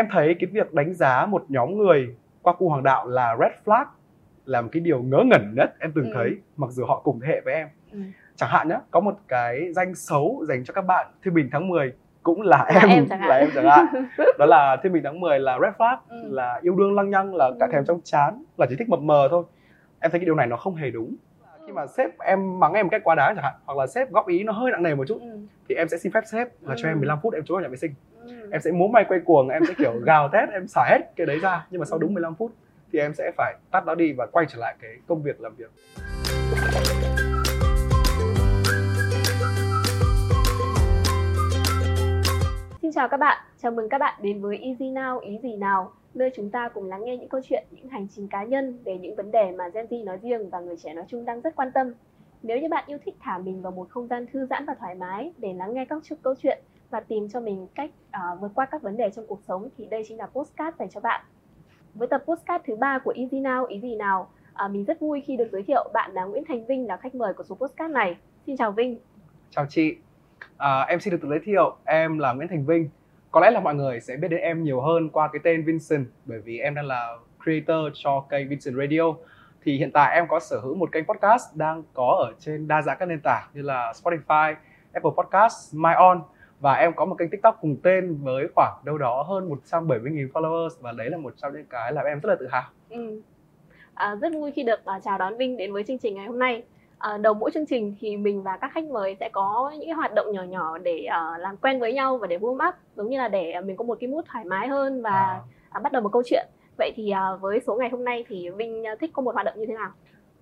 em thấy cái việc đánh giá một nhóm người qua cu hoàng đạo là red flag là một cái điều ngớ ngẩn nhất em từng Ừ. thấy mặc dù họ cùng thế hệ với em Ừ. chẳng hạn nhé có một cái danh xấu dành cho các bạn thiên bình tháng 10 cũng là em, em là em chẳng hạn đó là thiên bình tháng 10 là red flag Ừ. là yêu đương lăng nhăng là cả Ừ. thèm trong chán là chỉ thích mập mờ thôi em thấy cái điều này nó không hề đúng khi mà sếp em mắng em một cách quá đáng chẳng hạn hoặc là sếp góp ý nó hơi nặng nề một chút Ừ. thì em sẽ xin phép sếp là cho Ừ. em 15 phút em trốn vào nhà vệ sinh Ừ. em sẽ múa may quay cuồng em sẽ kiểu gào thét em xả hết cái đấy ra nhưng mà sau Ừ. đúng 15 phút thì em sẽ phải tắt nó đi và quay trở lại cái công việc làm việc Xin chào các bạn, chào mừng các bạn đến với Easy Now, ý gì nào, nơi chúng ta cùng lắng nghe những câu chuyện, những hành trình cá nhân về những vấn đề mà Gen Z nói riêng và người trẻ nói chung đang rất quan tâm. Nếu như bạn yêu thích thả mình vào một không gian thư giãn và thoải mái để lắng nghe các chút câu chuyện và tìm cho mình cách uh, vượt qua các vấn đề trong cuộc sống thì đây chính là postcard dành cho bạn. Với tập postcard thứ ba của Easy Now, ý gì nào, uh, mình rất vui khi được giới thiệu bạn là Nguyễn Thành Vinh là khách mời của số postcard này. Xin chào Vinh. chào chị à, em xin được tự giới thiệu em là Nguyễn Thành Vinh có lẽ là mọi người sẽ biết đến em nhiều hơn qua cái tên Vincent bởi vì em đang là creator cho kênh Vincent Radio thì hiện tại em có sở hữu một kênh podcast đang có ở trên đa dạng các nền tảng như là Spotify, Apple Podcast, MyOn và em có một kênh TikTok cùng tên với khoảng đâu đó hơn 170.000 followers và đấy là một trong những cái làm em rất là tự hào. Ừ. À, rất vui khi được uh, chào đón Vinh đến với chương trình ngày hôm nay. À, đầu mỗi chương trình thì mình và các khách mời sẽ có những hoạt động nhỏ nhỏ để à, làm quen với nhau và để warm up giống như là để mình có một cái mood thoải mái hơn và À. à, bắt đầu một câu chuyện. Vậy thì à, với số ngày hôm nay thì Vinh thích có một hoạt động như thế nào?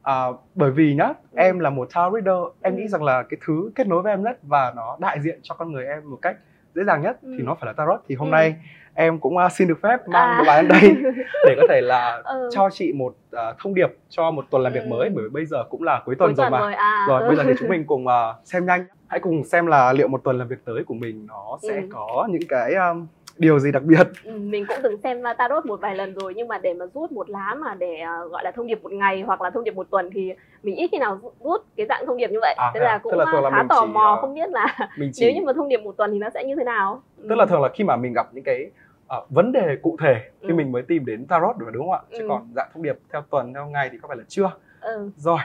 À, bởi vì nhá, Ừ. em là một tarot reader, em Ừ. nghĩ rằng là cái thứ kết nối với em nhất và nó đại diện cho con người em một cách dễ dàng nhất Ừ. thì nó phải là tarot. Thì hôm Ừ. nay em cũng uh, xin được phép mang À. bài đến đây để có thể là Ừ. cho chị một uh, thông điệp cho một tuần làm việc Ừ. mới bởi vì bây giờ cũng là cuối tuần Cuối rồi tuần mà. rồi à. Rồi ừ. bây giờ thì chúng mình cùng uh, xem nhanh. Hãy cùng xem là liệu một tuần làm việc tới của mình nó sẽ Ừ. có những cái um, điều gì đặc biệt. Ừ, mình cũng từng xem tarot một vài lần rồi nhưng mà để mà rút một lá mà để uh, gọi là thông điệp một ngày hoặc là thông điệp một tuần thì mình ít khi nào rút- cái dạng thông điệp như vậy. À, Thế là cũng Tức là thường là khá tò chỉ, mò không biết là chỉ nếu như mà thông điệp một tuần thì nó sẽ như thế nào. tức là thường là khi mà mình gặp những cái ờ, vấn đề cụ thể thì Ừ. mình mới tìm đến tarot được đúng không ạ chứ Ừ. còn dạng thông điệp theo tuần theo ngày thì có phải là chưa ừ. rồi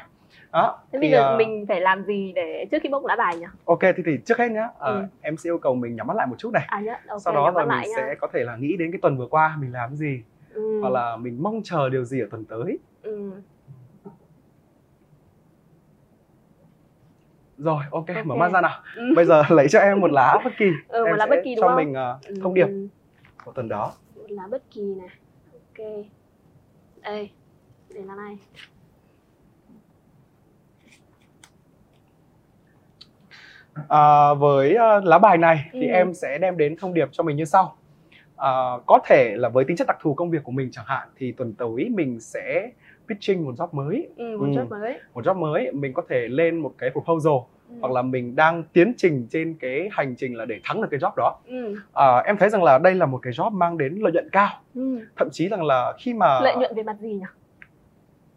đó Thế thì bây giờ ờ, mình phải làm gì để trước khi bốc lá bài nhỉ? ok thì, thì trước hết nhá ờ, Ừ. em sẽ yêu cầu mình nhắm mắt lại một chút này À nhá, ok, sau đó rồi mắt mình sẽ có thể là nghĩ đến cái tuần vừa qua mình làm gì Ừ. hoặc là mình mong chờ điều gì ở tuần tới ừ. rồi ok, mở mắt ra nào Ừ. bây giờ lấy cho em một lá bất kỳ Ừ, một em lá sẽ bất kỳ đúng cho không? mình Ừ. thông điệp của tuần đó lá bất kỳ này. Ok. Đây. Để lá này. À, với ờ, lá bài này thì Ừ. em sẽ đem đến thông điệp cho mình như sau. À, có thể là với tính chất đặc thù công việc của mình chẳng hạn thì tuần tới mình sẽ pitching một job mới, Ừ, một Ừ. job mới. một job mới mình có thể lên một cái proposal Ừ. hoặc là mình đang tiến trình trên cái hành trình là để thắng được cái job đó. Ừ. À, em thấy rằng là đây là một cái job mang đến lợi nhuận cao, Ừ. thậm chí rằng là khi mà Lợi nhuận về mặt gì nhỉ?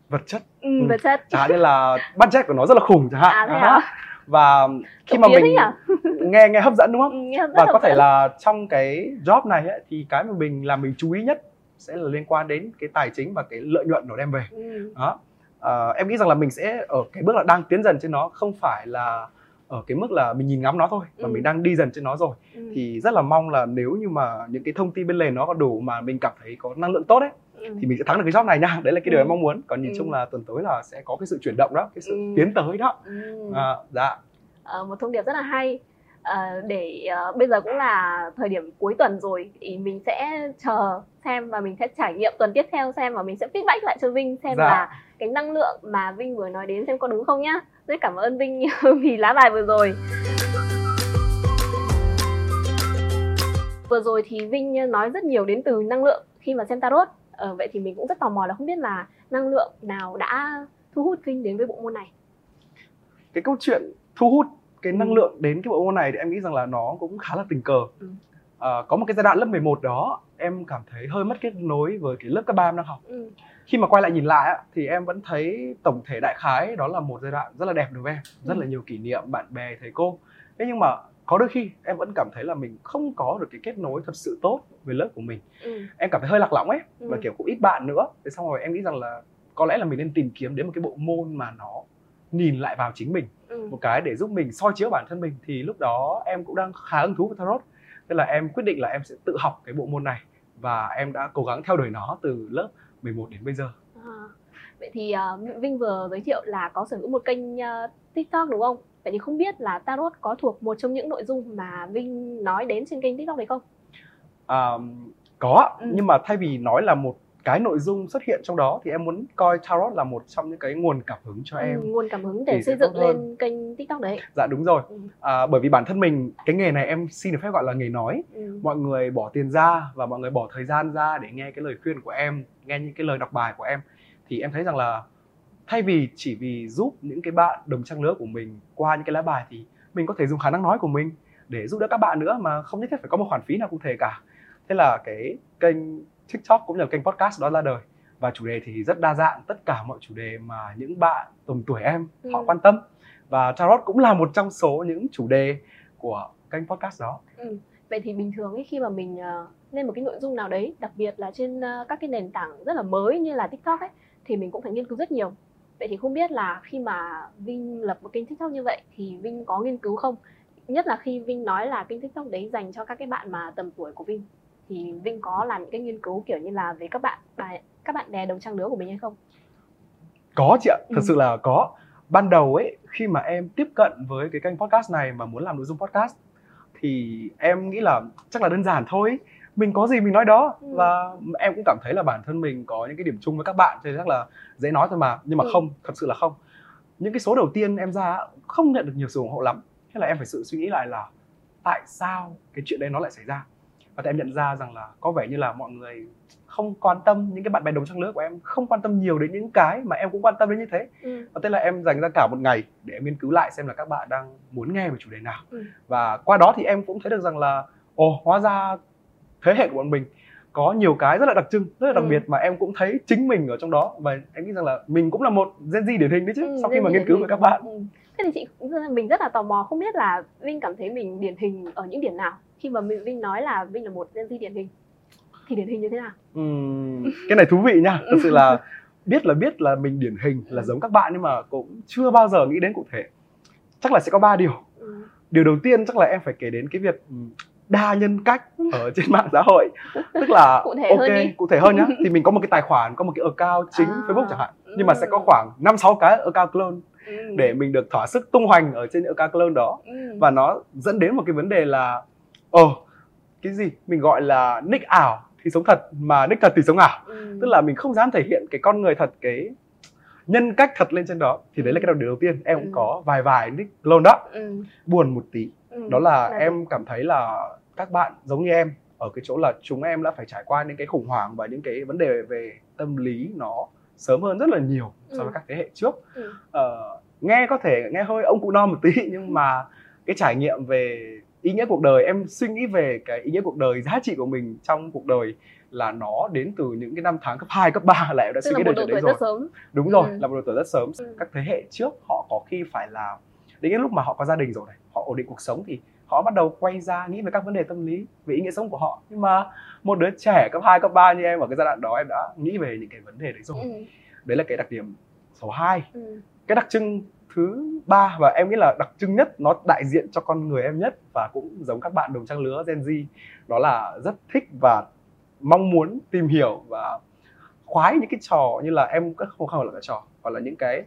vật chất Ừ, Ừ. vật chất. chẳng hạn như là budget của nó rất là khủng chẳng hạn. À hả? Và khi Trộm mà mình nhỉ? nghe nghe hấp dẫn đúng không? Ừ, và có thể dẫn. là trong cái job này ấy, thì cái mà mình làm mình chú ý nhất sẽ là liên quan đến cái tài chính và cái lợi nhuận nó đem về Ừ. đó Ờ, em nghĩ rằng là mình sẽ ở cái bước là đang tiến dần trên nó không phải là ở cái mức là mình nhìn ngắm nó thôi mà Ừ. mình đang đi dần trên nó rồi Ừ. thì rất là mong là nếu như mà những cái thông tin bên lề nó có đủ mà mình cảm thấy có năng lượng tốt ấy Ừ. thì mình sẽ thắng được cái job này nha đấy là cái điều Ừ. em mong muốn còn nhìn Ừ. chung là tuần tới là sẽ có cái sự chuyển động đó cái sự Ừ. tiến tới đó Ừ. à, dạ Ờ, một thông điệp rất là hay Ờ, để ờ, bây giờ cũng là thời điểm cuối tuần rồi thì mình sẽ chờ xem và mình sẽ trải nghiệm tuần tiếp theo xem và mình sẽ feedback lại cho Vinh xem Dạ. là cái năng lượng mà Vinh vừa nói đến xem có đúng không nhá rất cảm ơn Vinh vì lá bài vừa rồi vừa rồi thì Vinh nói rất nhiều đến từ năng lượng khi mà xem tarot ờ, vậy thì mình cũng rất tò mò là không biết là năng lượng nào đã thu hút Vinh đến với bộ môn này cái câu chuyện thu hút cái năng Ừ. lượng đến cái bộ môn này thì em nghĩ rằng là nó cũng khá là tình cờ Ừ. Ờ, có một cái giai đoạn lớp 11 đó em cảm thấy hơi mất kết nối với cái lớp cấp ba em đang học ừ. Khi mà quay lại nhìn lại á, thì em vẫn thấy tổng thể đại khái đó là một giai đoạn rất là đẹp đối với em rất Ừ. là nhiều kỷ niệm bạn bè thầy cô thế nhưng mà có đôi khi em vẫn cảm thấy là mình không có được cái kết nối thật sự tốt với lớp của mình ừ. em cảm thấy hơi lạc lõng ấy Ừ. và kiểu cũng ít bạn nữa thế xong rồi em nghĩ rằng là có lẽ là mình nên tìm kiếm đến một cái bộ môn mà nó nhìn lại vào chính mình Ừ. một cái để giúp mình soi chiếu bản thân mình thì lúc đó em cũng đang khá hứng thú với tarot thế là em quyết định là em sẽ tự học cái bộ môn này và em đã cố gắng theo đuổi nó từ lớp 11 đến bây giờ À, vậy thì ờ, Vinh vừa giới thiệu là có sở hữu một kênh ờ, TikTok đúng không? Vậy thì không biết là tarot có thuộc một trong những nội dung mà Vinh nói đến trên kênh TikTok đấy không? À, có Ừ. nhưng mà thay vì nói là một cái nội dung xuất hiện trong đó thì em muốn coi tarot là một trong những cái nguồn cảm hứng cho em Ừ, nguồn cảm hứng để xây dựng hơn. lên kênh TikTok đấy. dạ đúng rồi Ừ. à, bởi vì bản thân mình cái nghề này em xin được phép gọi là nghề nói Ừ. mọi người bỏ tiền ra và mọi người bỏ thời gian ra để nghe cái lời khuyên của em nghe những cái lời đọc bài của em thì em thấy rằng là thay vì chỉ vì giúp những cái bạn đồng trang lứa của mình qua những cái lá bài thì mình có thể dùng khả năng nói của mình để giúp đỡ các bạn nữa mà không nhất thiết phải có một khoản phí nào cụ thể cả thế là cái kênh tiktok cũng là kênh podcast đó ra đời và chủ đề thì rất đa dạng tất cả mọi chủ đề mà những bạn tầm tuổi em họ Ừ. quan tâm và tarot cũng là một trong số những chủ đề của kênh podcast đó Vậy thì bình thường ấy, khi mà mình ờ, lên một cái nội dung nào đấy, đặc biệt là trên ờ, các cái nền tảng rất là mới như là TikTok ấy, thì mình cũng phải nghiên cứu rất nhiều. Vậy thì không biết là khi mà Vinh lập một kênh TikTok như vậy thì Vinh có nghiên cứu không? Nhất là khi Vinh nói là kênh TikTok đấy dành cho các cái bạn mà tầm tuổi của Vinh thì Vinh có làm những cái nghiên cứu kiểu như là về các bạn bài các bạn bè đồng trang lứa của mình hay không? có chị ạ thật Ừ. sự là có ban đầu ấy khi mà em tiếp cận với cái kênh podcast này mà muốn làm nội dung podcast thì em nghĩ là chắc là đơn giản thôi mình có gì mình nói đó Ừ. và em cũng cảm thấy là bản thân mình có những cái điểm chung với các bạn nên chắc là dễ nói thôi mà nhưng mà Ừ. không thật sự là không những cái số đầu tiên em ra không nhận được nhiều sự ủng hộ lắm thế là em phải sự suy nghĩ lại là tại sao cái chuyện đấy nó lại xảy ra và em nhận ra rằng là có vẻ như là mọi người không quan tâm những cái bạn bè đồng trang lứa của em không quan tâm nhiều đến những cái mà em cũng quan tâm đến như thế Ừ. và thế là em dành ra cả một ngày để em nghiên cứu lại xem là các bạn đang muốn nghe về chủ đề nào Ừ. và qua đó thì em cũng thấy được rằng là ồ hóa ra thế hệ của bọn mình có nhiều cái rất là đặc trưng rất là đặc Ừ. biệt mà em cũng thấy chính mình ở trong đó và em nghĩ rằng là mình cũng là một Gen Z điển hình đấy chứ Ừ, sau khi mà nghiên cứu với các bạn Ừ. Thế thì chị cũng mình rất là tò mò không biết là Vinh cảm thấy mình điển hình ở những điểm nào khi mà mình Vinh nói là Vinh là một Gen Z điển hình thì điển hình như thế nào? Ừm, cái này thú vị nha thật sự là biết là biết là mình điển hình là giống các bạn nhưng mà cũng chưa bao giờ nghĩ đến cụ thể chắc là sẽ có ba điều Ừ. điều đầu tiên chắc là em phải kể đến cái việc đa nhân cách ở trên mạng xã hội tức là Cụ thể ok hơn đi. cụ thể hơn nhá thì mình có một cái tài khoản có một cái account chính À, Facebook chẳng hạn nhưng mà sẽ có ừ. khoảng năm sáu cái account clone Ừ. để mình được thỏa sức tung hoành ở trên những account clone đó Ừ. và nó dẫn đến một cái vấn đề là ồ cái gì mình gọi là nick ảo thì sống thật mà nick thật thì sống ảo Ừ. tức là mình không dám thể hiện cái con người thật cái nhân cách thật lên trên đó thì đấy là cái điều đầu tiên em cũng Ừ. có vài vài nick clone đó Ừ. buồn một tí Ừ. đó là Là em cảm thấy là các bạn giống như em ở cái chỗ là chúng em đã phải trải qua những cái khủng hoảng và những cái vấn đề về tâm lý nó sớm hơn rất là nhiều so với Ừ. các thế hệ trước Ừ. Ờ, nghe có thể nghe hơi ông cụ non một tí nhưng mà cái trải nghiệm về ý nghĩa cuộc đời em suy nghĩ về cái ý nghĩa cuộc đời giá trị của mình trong cuộc đời là nó đến từ những cái năm tháng cấp 2, cấp 3 là em đã Tức suy nghĩ chuyện đấy rồi rất sớm. đúng rồi Ừ. là một độ tuổi rất sớm Ừ. các thế hệ trước họ có khi phải là đến cái lúc mà họ có gia đình rồi này họ ổn định cuộc sống thì họ bắt đầu quay ra nghĩ về các vấn đề tâm lý về ý nghĩa sống của họ nhưng mà một đứa trẻ cấp 2, cấp 3 như em ở cái giai đoạn đó em đã nghĩ về những cái vấn đề đấy rồi Ừ. đấy là cái đặc điểm số 2 Ừ. cái đặc trưng thứ ba và em nghĩ là đặc trưng nhất nó đại diện cho con người em nhất và cũng giống các bạn đồng trang lứa Gen Z đó là rất thích và mong muốn tìm hiểu và khoái những cái trò như là em cũng không gọi là trò hoặc là những cái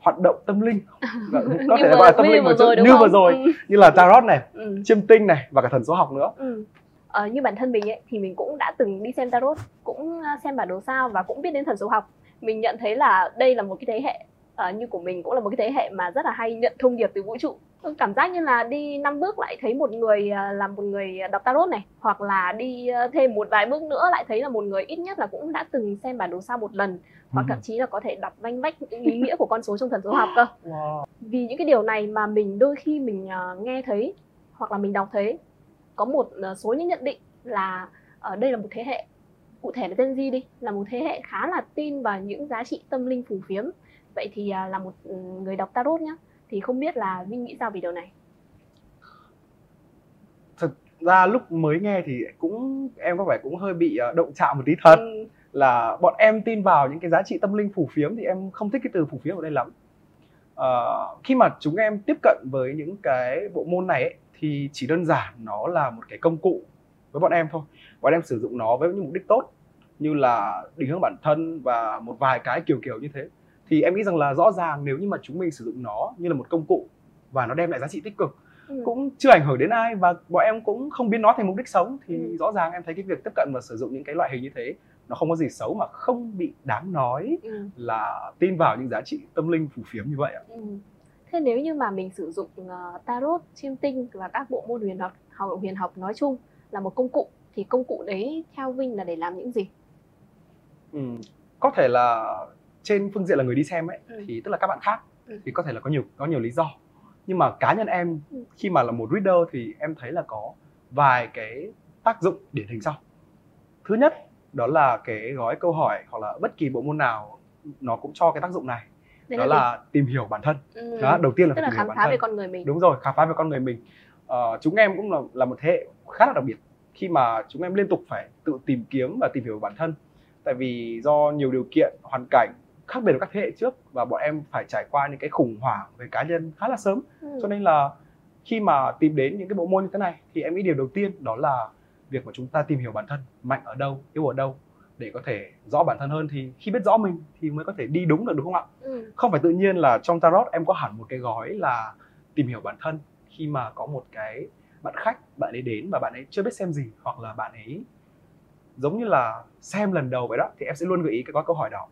hoạt động tâm linh có Như thể vừa- gọi là tâm linh một chút như vừa rồi Ừ. như là tarot này Ừ. chiêm tinh này và cả thần số học nữa Ừ. Ờ, như bản thân mình ấy thì mình cũng đã từng đi xem tarot, cũng à, xem bản đồ sao và cũng biết đến thần số học. Mình nhận thấy là đây là một cái thế hệ ờ, như của mình cũng là một cái thế hệ mà rất là hay nhận thông điệp từ vũ trụ. Cảm giác như là đi năm bước lại thấy một người à, là một người đọc tarot này, hoặc là đi à, thêm một vài bước nữa lại thấy là một người ít nhất là cũng đã từng xem bản đồ sao một lần, hoặc Ừ. thậm chí là có thể đọc vanh vách những ý nghĩa của con số trong thần số học cơ wow. vì những cái điều này mà mình đôi khi mình ờ, nghe thấy hoặc là mình đọc thấy có một ờ, số những nhận định là ở đây là một thế hệ cụ thể là Gen Z đi là một thế hệ khá là tin vào những giá trị tâm linh phù phiếm vậy thì à, là một ừ, người đọc tarot nhá thì không biết là Vinh nghĩ sao về điều này? Ra lúc mới nghe thì cũng em có vẻ cũng hơi bị ờ, động chạm một tí thật. Ừ. là bọn em tin vào những cái giá trị tâm linh phù phiếm thì em không thích cái từ phù phiếm ở đây lắm. Ờ, khi mà chúng em tiếp cận với những cái bộ môn này ấy, thì chỉ đơn giản nó là một cái công cụ với bọn em thôi. Bọn em sử dụng nó với những mục đích tốt như là định hướng bản thân và một vài cái kiểu kiểu như thế thì em nghĩ rằng là rõ ràng nếu như mà chúng mình sử dụng nó như là một công cụ và nó đem lại giá trị tích cực Ừ. cũng chưa ảnh hưởng đến ai và bọn em cũng không biến nó thành mục đích sống thì Ừ. rõ ràng em thấy cái việc tiếp cận và sử dụng những cái loại hình như thế nó không có gì xấu mà không bị đáng nói Ừ. là tin vào những giá trị tâm linh phù phiếm như vậy ạ. Ừ. Thế nếu như mà mình sử dụng ờ, tarot, chiêm tinh và các bộ môn huyền học, học huyền học nói chung là một công cụ thì công cụ đấy theo Vinh là để làm những gì? Ừ. Có thể là trên phương diện là người đi xem ấy Ừ. thì tức là các bạn khác Ừ. thì có thể là có nhiều có nhiều lý do nhưng mà cá nhân em Ừ. khi mà là một reader thì em thấy là có vài cái tác dụng điển hình sau thứ nhất đó là cái gói câu hỏi hoặc là bất kỳ bộ môn nào nó cũng cho cái tác dụng này Đây đó gì? là tìm hiểu bản thân ừ. đó đầu tiên là tức phải là tìm khám hiểu bản phá thân về con người mình. đúng rồi khám phá về con người mình Ờ, chúng em cũng là là một thế hệ khá là đặc biệt khi mà chúng em liên tục phải tự tìm kiếm và tìm hiểu bản thân tại vì do nhiều điều kiện hoàn cảnh khác biệt với các thế hệ trước và bọn em phải trải qua những cái khủng hoảng về cá nhân khá là sớm Ừ. cho nên là khi mà tìm đến những cái bộ môn như thế này thì em nghĩ điều đầu tiên đó là việc mà chúng ta tìm hiểu bản thân mạnh ở đâu yếu ở đâu để có thể rõ bản thân hơn thì khi biết rõ mình thì mới có thể đi đúng được đúng không ạ Ừ. không phải tự nhiên là trong tarot em có hẳn một cái gói là tìm hiểu bản thân khi mà có một cái bạn khách bạn ấy đến và bạn ấy chưa biết xem gì hoặc là bạn ấy giống như là xem lần đầu vậy đó thì em sẽ luôn gợi ý cái câu hỏi đó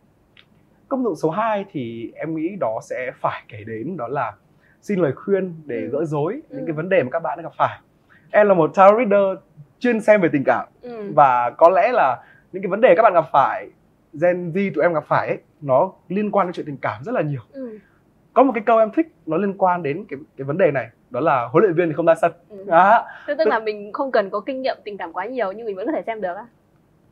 công dụng số 2 thì em nghĩ đó sẽ phải kể đến đó là xin lời khuyên để Ừ. gỡ rối những Ừ. cái vấn đề mà các bạn đã gặp phải em là một tarot reader chuyên xem về tình cảm Ừ. và có lẽ là những cái vấn đề các bạn gặp phải Gen Z tụi em gặp phải ấy, nó liên quan đến chuyện tình cảm rất là nhiều Ừ. có một cái câu em thích nó liên quan đến cái cái vấn đề này đó là huấn luyện viên thì không ra sân Ừ. đó Tức, tức là mình không cần có kinh nghiệm tình cảm quá nhiều nhưng mình vẫn có thể xem được á.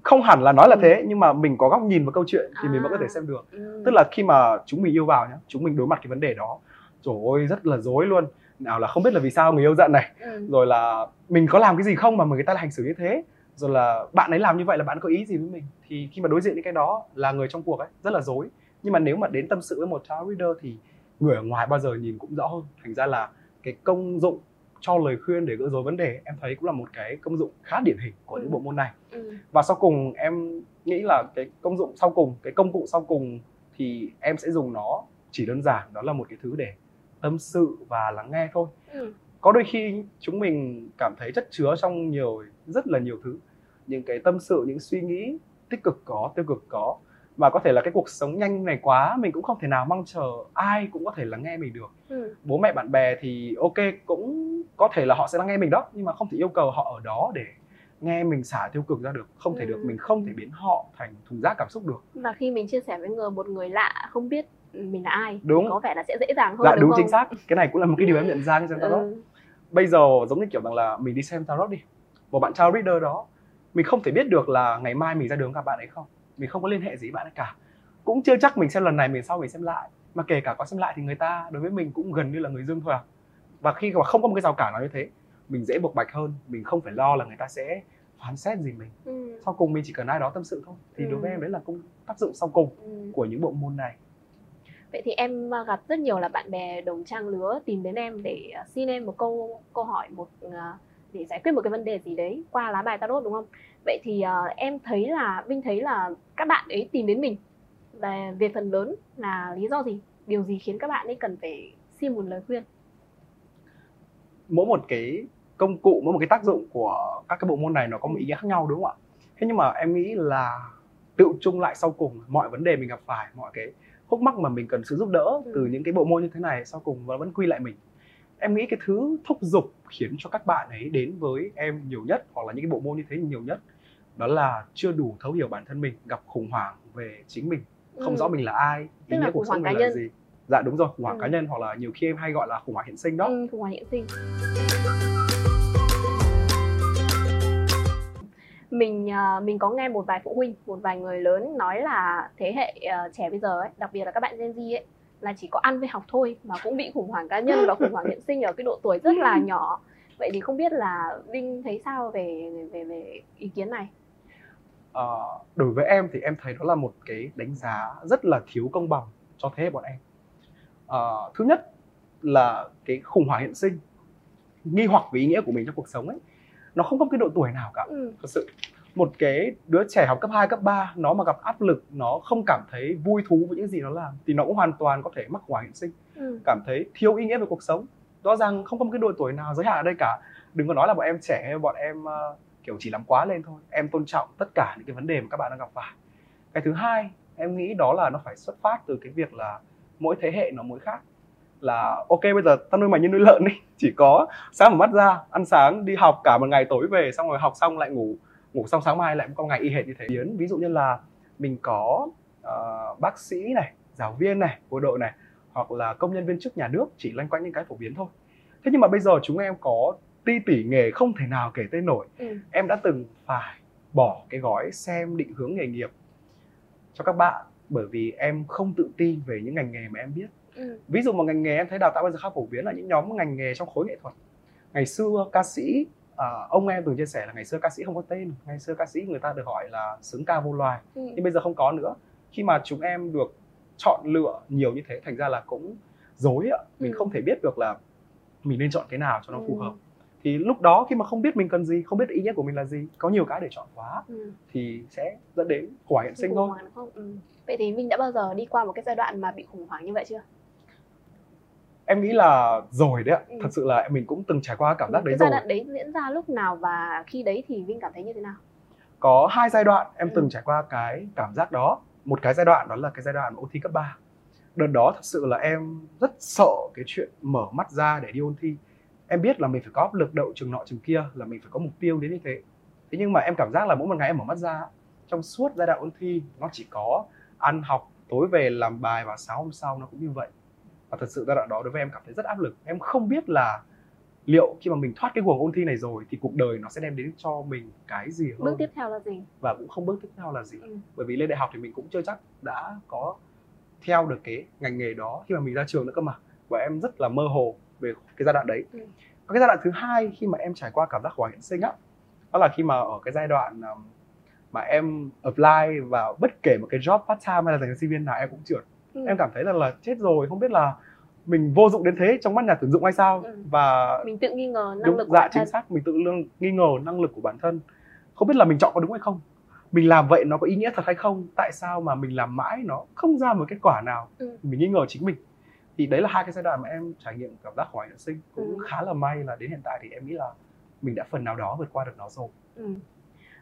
Không hẳn là nói là Ừ. thế nhưng mà mình có góc nhìn vào câu chuyện thì mình vẫn có À. thể xem được Ừ. tức là khi mà chúng mình yêu vào nhá chúng mình đối mặt cái vấn đề đó trời ơi rất là dối luôn nào là không biết là vì sao người yêu giận này ừ. rồi là mình có làm cái gì không mà người ta lại hành xử như thế rồi là bạn ấy làm như vậy là bạn có ý gì với mình thì khi mà đối diện những cái đó là người trong cuộc ấy rất là dối nhưng mà nếu mà đến tâm sự với một tarot reader thì người ở ngoài bao giờ nhìn cũng rõ hơn thành ra là cái công dụng cho lời khuyên để gỡ rối vấn đề em thấy cũng là một cái công dụng khá điển hình của những Ừ. bộ môn này Ừ. và sau cùng em nghĩ là cái công dụng sau cùng cái công cụ sau cùng thì em sẽ dùng nó chỉ đơn giản đó là một cái thứ để tâm sự và lắng nghe thôi Ừ. có đôi khi chúng mình cảm thấy chất chứa trong nhiều rất là nhiều thứ những cái tâm sự những suy nghĩ tích cực có tiêu cực có và có thể là cái cuộc sống nhanh này quá mình cũng không thể nào mong chờ ai cũng có thể lắng nghe mình được Ừ. bố mẹ bạn bè thì ok cũng có thể là họ sẽ lắng nghe mình đó nhưng mà không thể yêu cầu họ ở đó để nghe mình xả tiêu cực ra được không thể được Ừ. mình không thể biến họ thành thùng rác cảm xúc được Và khi mình chia sẻ với người một người lạ không biết mình là ai Đúng. có vẻ là sẽ dễ dàng hơn dạ đúng, đúng không? chính xác cái này cũng là một cái điều em nhận ra khi xem tarot Ừ. bây giờ giống như kiểu rằng là mình đi xem tarot đi một bạn tarot reader đó mình không thể biết được là ngày mai mình ra đường gặp bạn ấy không mình không có liên hệ gì với bạn ấy cả cũng chưa chắc mình xem lần này mình sau mình xem lại mà kể cả có xem lại thì người ta đối với mình cũng gần như là người dưng thôi à và khi mà không có một cái rào cản nào như thế mình dễ buộc bạch hơn mình không phải lo là người ta sẽ phán xét gì mình Ừ. sau cùng mình chỉ cần ai đó tâm sự thôi thì đối với Ừ. em đấy là công tác dụng sau cùng Ừ. của những bộ môn này Vậy thì em à, gặp rất nhiều là bạn bè đồng trang lứa tìm đến em để à, xin em một câu câu hỏi một à, để giải quyết một cái vấn đề gì đấy qua lá bài tarot đúng không? Vậy thì à, em thấy là Vinh thấy là các bạn ấy tìm đến mình và về phần lớn là lý do gì? Điều gì khiến các bạn ấy cần phải xin một lời khuyên? mỗi một cái công cụ mỗi một cái tác dụng của các cái bộ môn này nó có một ý nghĩa khác nhau đúng không ạ thế nhưng mà em nghĩ là tự chung lại sau cùng mọi vấn đề mình gặp phải mọi cái khúc mắc mà mình cần sự giúp đỡ Ừ. từ những cái bộ môn như thế này sau cùng nó vẫn quy lại mình em nghĩ cái thứ thúc giục khiến cho các bạn ấy đến với em nhiều nhất hoặc là những cái bộ môn như thế nhiều nhất đó là chưa đủ thấu hiểu bản thân mình gặp khủng hoảng về chính mình không Ừ. rõ mình là ai ý nghĩa cuộc sống mình là gì dạ đúng rồi khủng hoảng Ừ. cá nhân hoặc là nhiều khi em hay gọi là khủng hoảng hiện sinh đó Ừ, khủng hoảng hiện sinh. Mình à, mình có nghe một vài phụ huynh, một vài người lớn nói là thế hệ à, trẻ bây giờ ấy, đặc biệt là các bạn Gen Z ấy là chỉ có ăn với học thôi mà cũng bị khủng hoảng cá nhân và khủng hoảng hiện sinh ở cái độ tuổi rất là nhỏ. vậy thì không biết là Vinh thấy sao về về về ý kiến này uh, đối với em thì em thấy đó là một cái đánh giá rất là thiếu công bằng cho thế hệ bọn em. Uh, thứ nhất là cái khủng hoảng hiện sinh nghi hoặc về ý nghĩa của mình trong cuộc sống ấy nó không có cái độ tuổi nào cả. Ừ. thật sự một cái đứa trẻ học cấp 2, cấp 3 nó mà gặp áp lực nó không cảm thấy vui thú với những gì nó làm thì nó cũng hoàn toàn có thể mắc khủng hoảng hiện sinh. Ừ. cảm thấy thiếu ý nghĩa về cuộc sống. Rõ ràng không có một cái độ tuổi nào giới hạn ở đây cả. Đừng có nói là bọn em trẻ hay bọn em uh, kiểu chỉ làm quá lên thôi. Em tôn trọng tất cả những cái vấn đề mà các bạn đang gặp phải. Cái thứ hai em nghĩ đó là nó phải xuất phát từ cái việc là mỗi thế hệ nó mỗi khác. Là ok bây giờ tao nuôi mày như nuôi lợn đi. Chỉ có sáng mở mắt ra ăn sáng đi học cả một ngày tối về xong rồi học xong lại ngủ ngủ xong sáng mai lại có ngày y hệt như thế. Biến ví dụ như là mình có uh, bác sĩ này giáo viên này bộ đội này hoặc là công nhân viên chức nhà nước chỉ loanh quanh những cái phổ biến thôi. Thế nhưng mà bây giờ chúng em có ti tỉ nghề không thể nào kể tên nổi ừ. em đã từng phải bỏ cái gói xem định hướng nghề nghiệp cho các bạn bởi vì em không tự tin về những ngành nghề mà em biết ừ. ví dụ một ngành nghề em thấy đào tạo bây giờ khá phổ biến là những nhóm ngành nghề trong khối nghệ thuật ngày xưa ca sĩ à, ông em từng chia sẻ là ngày xưa ca sĩ không có tên ngày xưa ca sĩ người ta được gọi là xứng ca vô loài ừ. nhưng bây giờ không có nữa khi mà chúng em được chọn lựa nhiều như thế thành ra là cũng dối ạ mình ừ. không thể biết được là mình nên chọn cái nào cho nó phù ừ. hợp thì lúc đó khi mà không biết mình cần gì không biết ý nghĩa của mình là gì có nhiều cái để chọn quá ừ. thì sẽ dẫn đến khủng hoảng hiện sinh thôi? Ừ. vậy thì mình đã bao giờ đi qua một cái giai đoạn mà bị khủng hoảng như vậy chưa em nghĩ là rồi đấy ạ ừ. thật sự là mình cũng từng trải qua cảm giác ừ, đấy cái rồi giai đoạn đấy diễn ra lúc nào và khi đấy thì vinh cảm thấy như thế nào có hai giai đoạn em ừ. từng trải qua cái cảm giác đó một cái giai đoạn đó là cái giai đoạn ôn thi cấp 3 đợt đó thật sự là em rất sợ cái chuyện mở mắt ra để đi ôn thi em biết là mình phải có áp lực đậu trường nọ trường kia là mình phải có mục tiêu đến như thế. Thế nhưng mà em cảm giác là mỗi một ngày em mở mắt ra trong suốt giai đoạn ôn thi nó chỉ có ăn học tối về làm bài và sáng hôm sau nó cũng như vậy. Và thật sự giai đoạn đó đối với em cảm thấy rất áp lực. Em không biết là liệu khi mà mình thoát cái guồng ôn thi này rồi thì cuộc đời nó sẽ đem đến cho mình cái gì hơn. bước tiếp theo là gì? Và cũng không bước tiếp theo là gì. Ừ. bởi vì lên đại học thì mình cũng chưa chắc đã có theo được cái ngành nghề đó khi mà mình ra trường nữa cơ mà. Và em rất là mơ hồ về cái giai đoạn đấy ừ. Và cái giai đoạn thứ hai khi mà em trải qua cảm giác khủng hoảng hiện sinh á đó là khi mà ở cái giai đoạn mà em apply vào bất kể một cái job part time hay là dành cho sinh viên nào em cũng trượt ừ. em cảm thấy là là chết rồi không biết là mình vô dụng đến thế trong mắt nhà tuyển dụng hay sao ừ. và mình tự nghi ngờ năng đúng, lực của dạ bản chính thân. xác mình tự lương nghi ngờ năng lực của bản thân không biết là mình chọn có đúng hay không mình làm vậy nó có ý nghĩa thật hay không tại sao mà mình làm mãi nó không ra một kết quả nào ừ. mình nghi ngờ chính mình thì đấy là hai cái giai đoạn mà em trải nghiệm cảm giác hoài nữ sinh cũng ừ. khá là may là đến hiện tại thì em nghĩ là mình đã phần nào đó vượt qua được nó rồi ừ.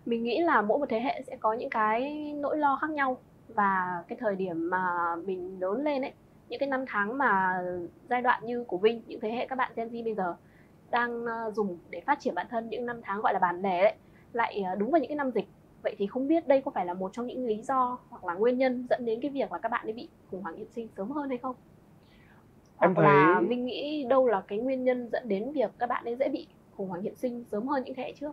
mình nghĩ là mỗi một thế hệ sẽ có những cái nỗi lo khác nhau và cái thời điểm mà mình lớn lên ấy những cái năm tháng mà giai đoạn như của Vinh những thế hệ các bạn Gen Z bây giờ đang ờ, dùng để phát triển bản thân những năm tháng gọi là bản lề đấy lại ờ, đúng vào những cái năm dịch vậy thì không biết đây có phải là một trong những lý do hoặc là nguyên nhân dẫn đến cái việc là các bạn ấy bị khủng hoảng hiện sinh sớm hơn hay không em thấy là Vinh nghĩ đâu là cái nguyên nhân dẫn đến việc các bạn ấy dễ bị khủng hoảng hiện sinh sớm hơn những thế hệ trước.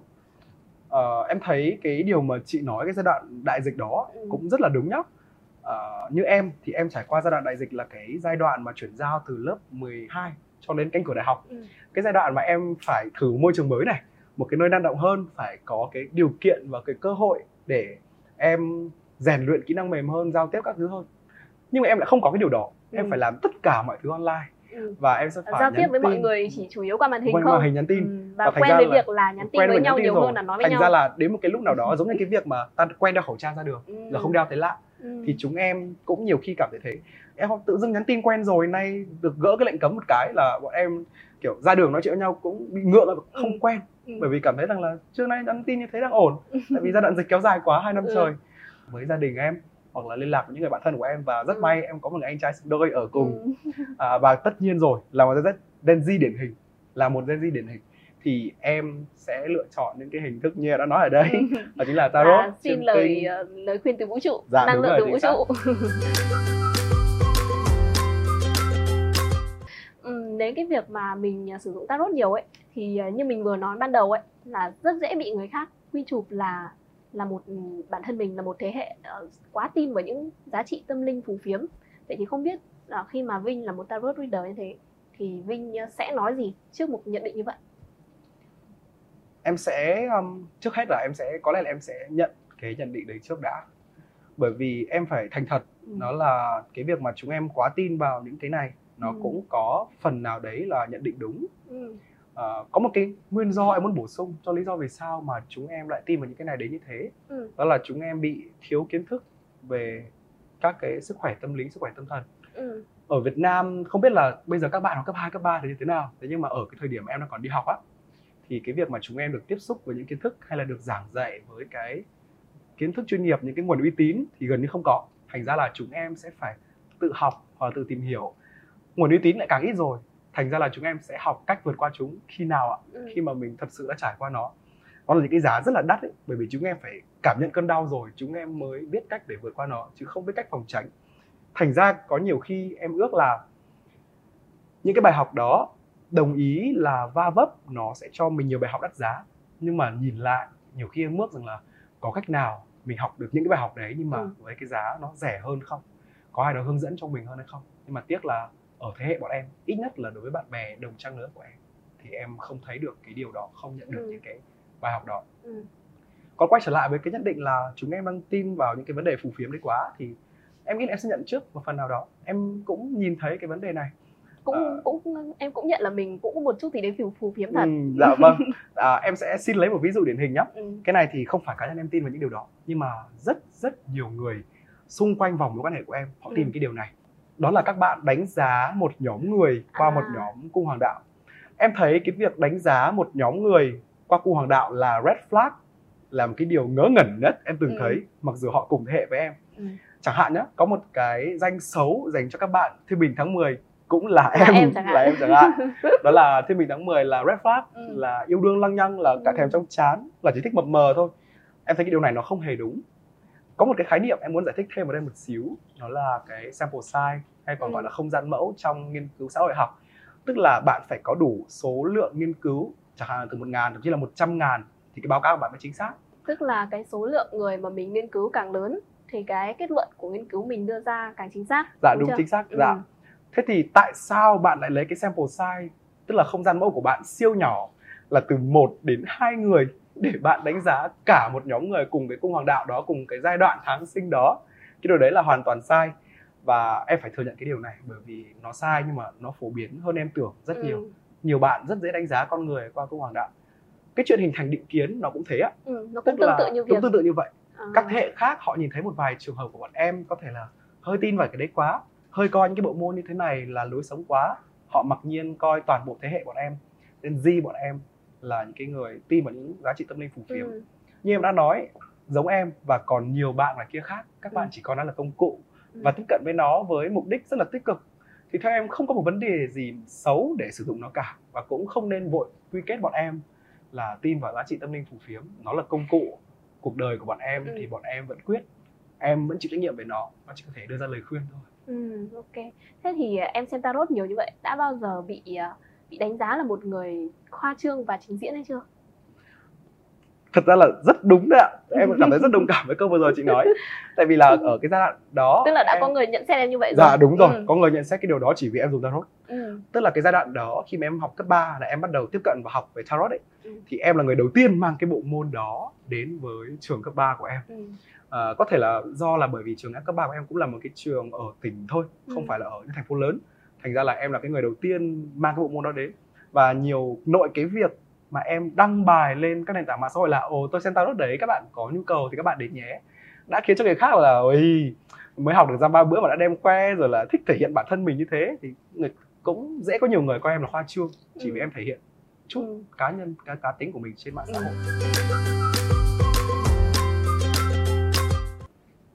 Uh, em thấy cái điều mà chị nói cái giai đoạn đại dịch đó ừ. cũng rất là đúng nhá. Uh, như em thì em trải qua giai đoạn đại dịch là cái giai đoạn mà chuyển giao từ lớp 12 cho đến cánh cửa đại học. Ừ. cái giai đoạn mà em phải thử môi trường mới này một cái nơi năng động hơn phải có cái điều kiện và cái cơ hội để em rèn luyện kỹ năng mềm hơn giao tiếp các thứ hơn. Nhưng mà em lại không có cái điều đó ừ. em phải làm tất cả mọi thứ online ừ. và em sẽ phải giao tiếp với tin. mọi người chỉ chủ yếu qua màn hình qua không màn hình nhắn tin ừ. và, và quen với việc là nhắn tin với nhau nhiều rồi. hơn là nói với thành nhau thành ra là đến một cái lúc nào đó giống như cái việc mà ta quen đeo khẩu trang ra đường ừ. là không đeo thấy lạ ừ. thì chúng em cũng nhiều khi cảm thấy thế em tự dưng nhắn tin quen rồi nay được gỡ cái lệnh cấm một cái là bọn em kiểu ra đường nói chuyện với nhau cũng bị ngượng là không ừ. quen ừ. bởi vì cảm thấy rằng là trước nay nhắn tin như thế đang ổn tại vì giai đoạn dịch kéo dài quá hai năm ừ. trời với gia đình em hoặc là liên lạc với những người bạn thân của em và rất ừ. may em có một người anh trai đôi ở cùng ừ. à, và tất nhiên rồi là một rất Gen Z điển hình là một Gen Z điển hình thì em sẽ lựa chọn những cái hình thức như đã nói ở đây ừ. đó chính là tarot à, xin lời kinh. Uh, lời khuyên từ vũ trụ dạ, năng lượng từ vũ trụ đến cái việc mà mình uh, sử dụng tarot nhiều ấy thì uh, như mình vừa nói ban đầu ấy là rất dễ bị người khác quy chụp là là một ừ, bản thân mình là một thế hệ uh, quá tin vào những giá trị tâm linh phù phiếm vậy thì không biết là khi mà Vinh là một tarot reader như thế thì Vinh uh, sẽ nói gì trước một nhận định như vậy em sẽ um, trước hết là em sẽ có lẽ là em sẽ nhận cái nhận định đấy trước đã bởi vì em phải thành thật Ừ. nó là cái việc mà chúng em quá tin vào những cái này nó Ừ. cũng có phần nào đấy là nhận định đúng Ừ. Ờ, có một cái nguyên do em muốn bổ sung cho lý do vì sao mà chúng em lại tin vào những cái này đến như thế. Ừ. đó là chúng em bị thiếu kiến thức về các cái sức khỏe tâm lý sức khỏe tâm thần. Ừ. ở Việt Nam không biết là bây giờ các bạn học cấp 2, cấp 3 thì như thế nào. Thế nhưng mà ở cái thời điểm em đang còn đi học á thì cái việc mà chúng em được tiếp xúc với những kiến thức hay là được giảng dạy với cái kiến thức chuyên nghiệp những cái nguồn uy tín thì gần như không có. Thành ra là chúng em sẽ phải tự học hoặc tự tìm hiểu. Nguồn uy tín lại càng ít rồi thành ra là chúng em sẽ học cách vượt qua chúng khi nào ạ? Ừ. khi mà mình thật sự đã trải qua nó. Nó là những cái giá rất là đắt ấy bởi vì chúng em phải cảm nhận cơn đau rồi chúng em mới biết cách để vượt qua nó chứ không biết cách phòng tránh. Thành ra có nhiều khi em ước là những cái bài học đó đồng ý là va vấp nó sẽ cho mình nhiều bài học đắt giá. Nhưng mà nhìn lại nhiều khi em ước rằng là có cách nào mình học được những cái bài học đấy nhưng mà Ừ. với cái giá nó rẻ hơn không? Có ai đó hướng dẫn cho mình hơn hay không? Nhưng mà tiếc là ở thế hệ bọn em ít nhất là đối với bạn bè đồng trang lứa của em thì em không thấy được cái điều đó không nhận được Ừ. những cái bài học đó Ừ. còn quay trở lại với cái nhận định là chúng em đang tin vào những cái vấn đề phù phiếm đấy quá thì em nghĩ là em sẽ nhận trước một phần nào đó em cũng nhìn thấy cái vấn đề này cũng Ờ. cũng em cũng nhận là mình cũng có một chút gì đấy phù phù phiếm thật Ừ, dạ vâng à, em sẽ xin lấy một ví dụ điển hình nhé ừ. cái này thì không phải cá nhân em tin vào những điều đó nhưng mà rất rất nhiều người xung quanh vòng mối quan hệ của em họ tin Ừ. cái điều này đó là các bạn đánh giá một nhóm người qua À. một nhóm cung hoàng đạo em thấy cái việc đánh giá một nhóm người qua cung hoàng đạo là red flag là một cái điều ngớ ngẩn nhất em từng Ừ. thấy mặc dù họ cùng thế hệ với em Ừ. chẳng hạn nhé có một cái danh xấu dành cho các bạn thiên bình tháng 10 cũng là Là em, em là em chẳng hạn đó là thiên bình tháng 10 là red flag Ừ. là yêu đương lăng nhăng là cả Ừ. thèm trong chán là chỉ thích mập mờ thôi em thấy cái điều này nó không hề đúng có một cái khái niệm em muốn giải thích thêm ở đây một xíu đó là cái sample size hay còn Ừ. gọi là không gian mẫu trong nghiên cứu xã hội học tức là bạn phải có đủ số lượng nghiên cứu chẳng hạn từ một ngàn thậm chí là một trăm ngàn thì cái báo cáo của bạn mới chính xác tức là cái số lượng người mà mình nghiên cứu càng lớn thì cái kết luận của nghiên cứu mình đưa ra càng chính xác dạ đúng chưa? chính xác Ừ. dạ thế thì tại sao bạn lại lấy cái sample size tức là không gian mẫu của bạn siêu nhỏ là từ 1 đến 2 người để bạn đánh giá cả một nhóm người cùng cái cung hoàng đạo đó cùng cái giai đoạn tháng sinh đó. Cái điều đấy là hoàn toàn sai. Và em phải thừa nhận cái điều này bởi vì nó sai nhưng mà nó phổ biến hơn em tưởng rất Ừ. nhiều. Nhiều bạn rất dễ đánh giá con người qua cung hoàng đạo. Cái chuyện hình thành định kiến nó cũng thế ạ Ừ, nó tức cũng tương là tự như việc cũng tương tự như vậy. À. các thế hệ khác họ nhìn thấy một vài trường hợp của bọn em có thể là hơi tin vào cái đấy quá hơi coi những cái bộ môn như thế này là lối sống quá. Họ mặc nhiên coi toàn bộ thế hệ bọn em nên di bọn em là những cái người tin vào những giá trị tâm linh phù phiếm Ừ. như em đã nói giống em và còn nhiều bạn ngoài kia khác các Ừ. bạn chỉ coi nó là công cụ Ừ. và tiếp cận với nó với mục đích rất là tích cực thì theo em không có một vấn đề gì xấu để sử dụng nó cả và cũng không nên vội quy kết bọn em là tin vào giá trị tâm linh phù phiếm nó là công cụ cuộc đời của bọn em Ừ. thì bọn em vẫn quyết em vẫn chịu trách nhiệm về nó nó chỉ có thể đưa ra lời khuyên thôi Ừ, ok. Thế thì à, em xem tarot nhiều như vậy, đã bao giờ bị à, bị đánh giá là một người khoa trương và trình diễn hay chưa? thật ra là rất đúng đấy ạ em cảm thấy rất đồng cảm với câu vừa rồi chị nói tại vì là ở cái giai đoạn đó Tức là đã em... có người nhận xét em như vậy rồi. dạ đúng rồi Ừ. có người nhận xét cái điều đó chỉ vì em dùng tarot Ừ. tức là cái giai đoạn đó khi mà em học cấp 3 là em bắt đầu tiếp cận và học về tarot ấy Ừ. thì em là người đầu tiên mang cái bộ môn đó đến với trường cấp 3 của em Ừ. à, có thể là do là bởi vì trường cấp 3 của em cũng là một cái trường ở tỉnh thôi không Ừ. phải là ở những thành phố lớn thành ra là em là cái người đầu tiên mang cái bộ môn đó đến và nhiều nội cái việc mà em đăng bài lên các nền tảng mạng xã hội là ồ tôi xem tarot đấy các bạn có nhu cầu thì các bạn đến nhé đã khiến cho người khác là ôi mới học được ra ba bữa mà đã đem khoe rồi là thích thể hiện bản thân mình như thế thì người cũng dễ có nhiều người coi em là khoa trương chỉ Ừ. vì em thể hiện chút Ừ. cá nhân cá, cá tính của mình trên mạng xã hội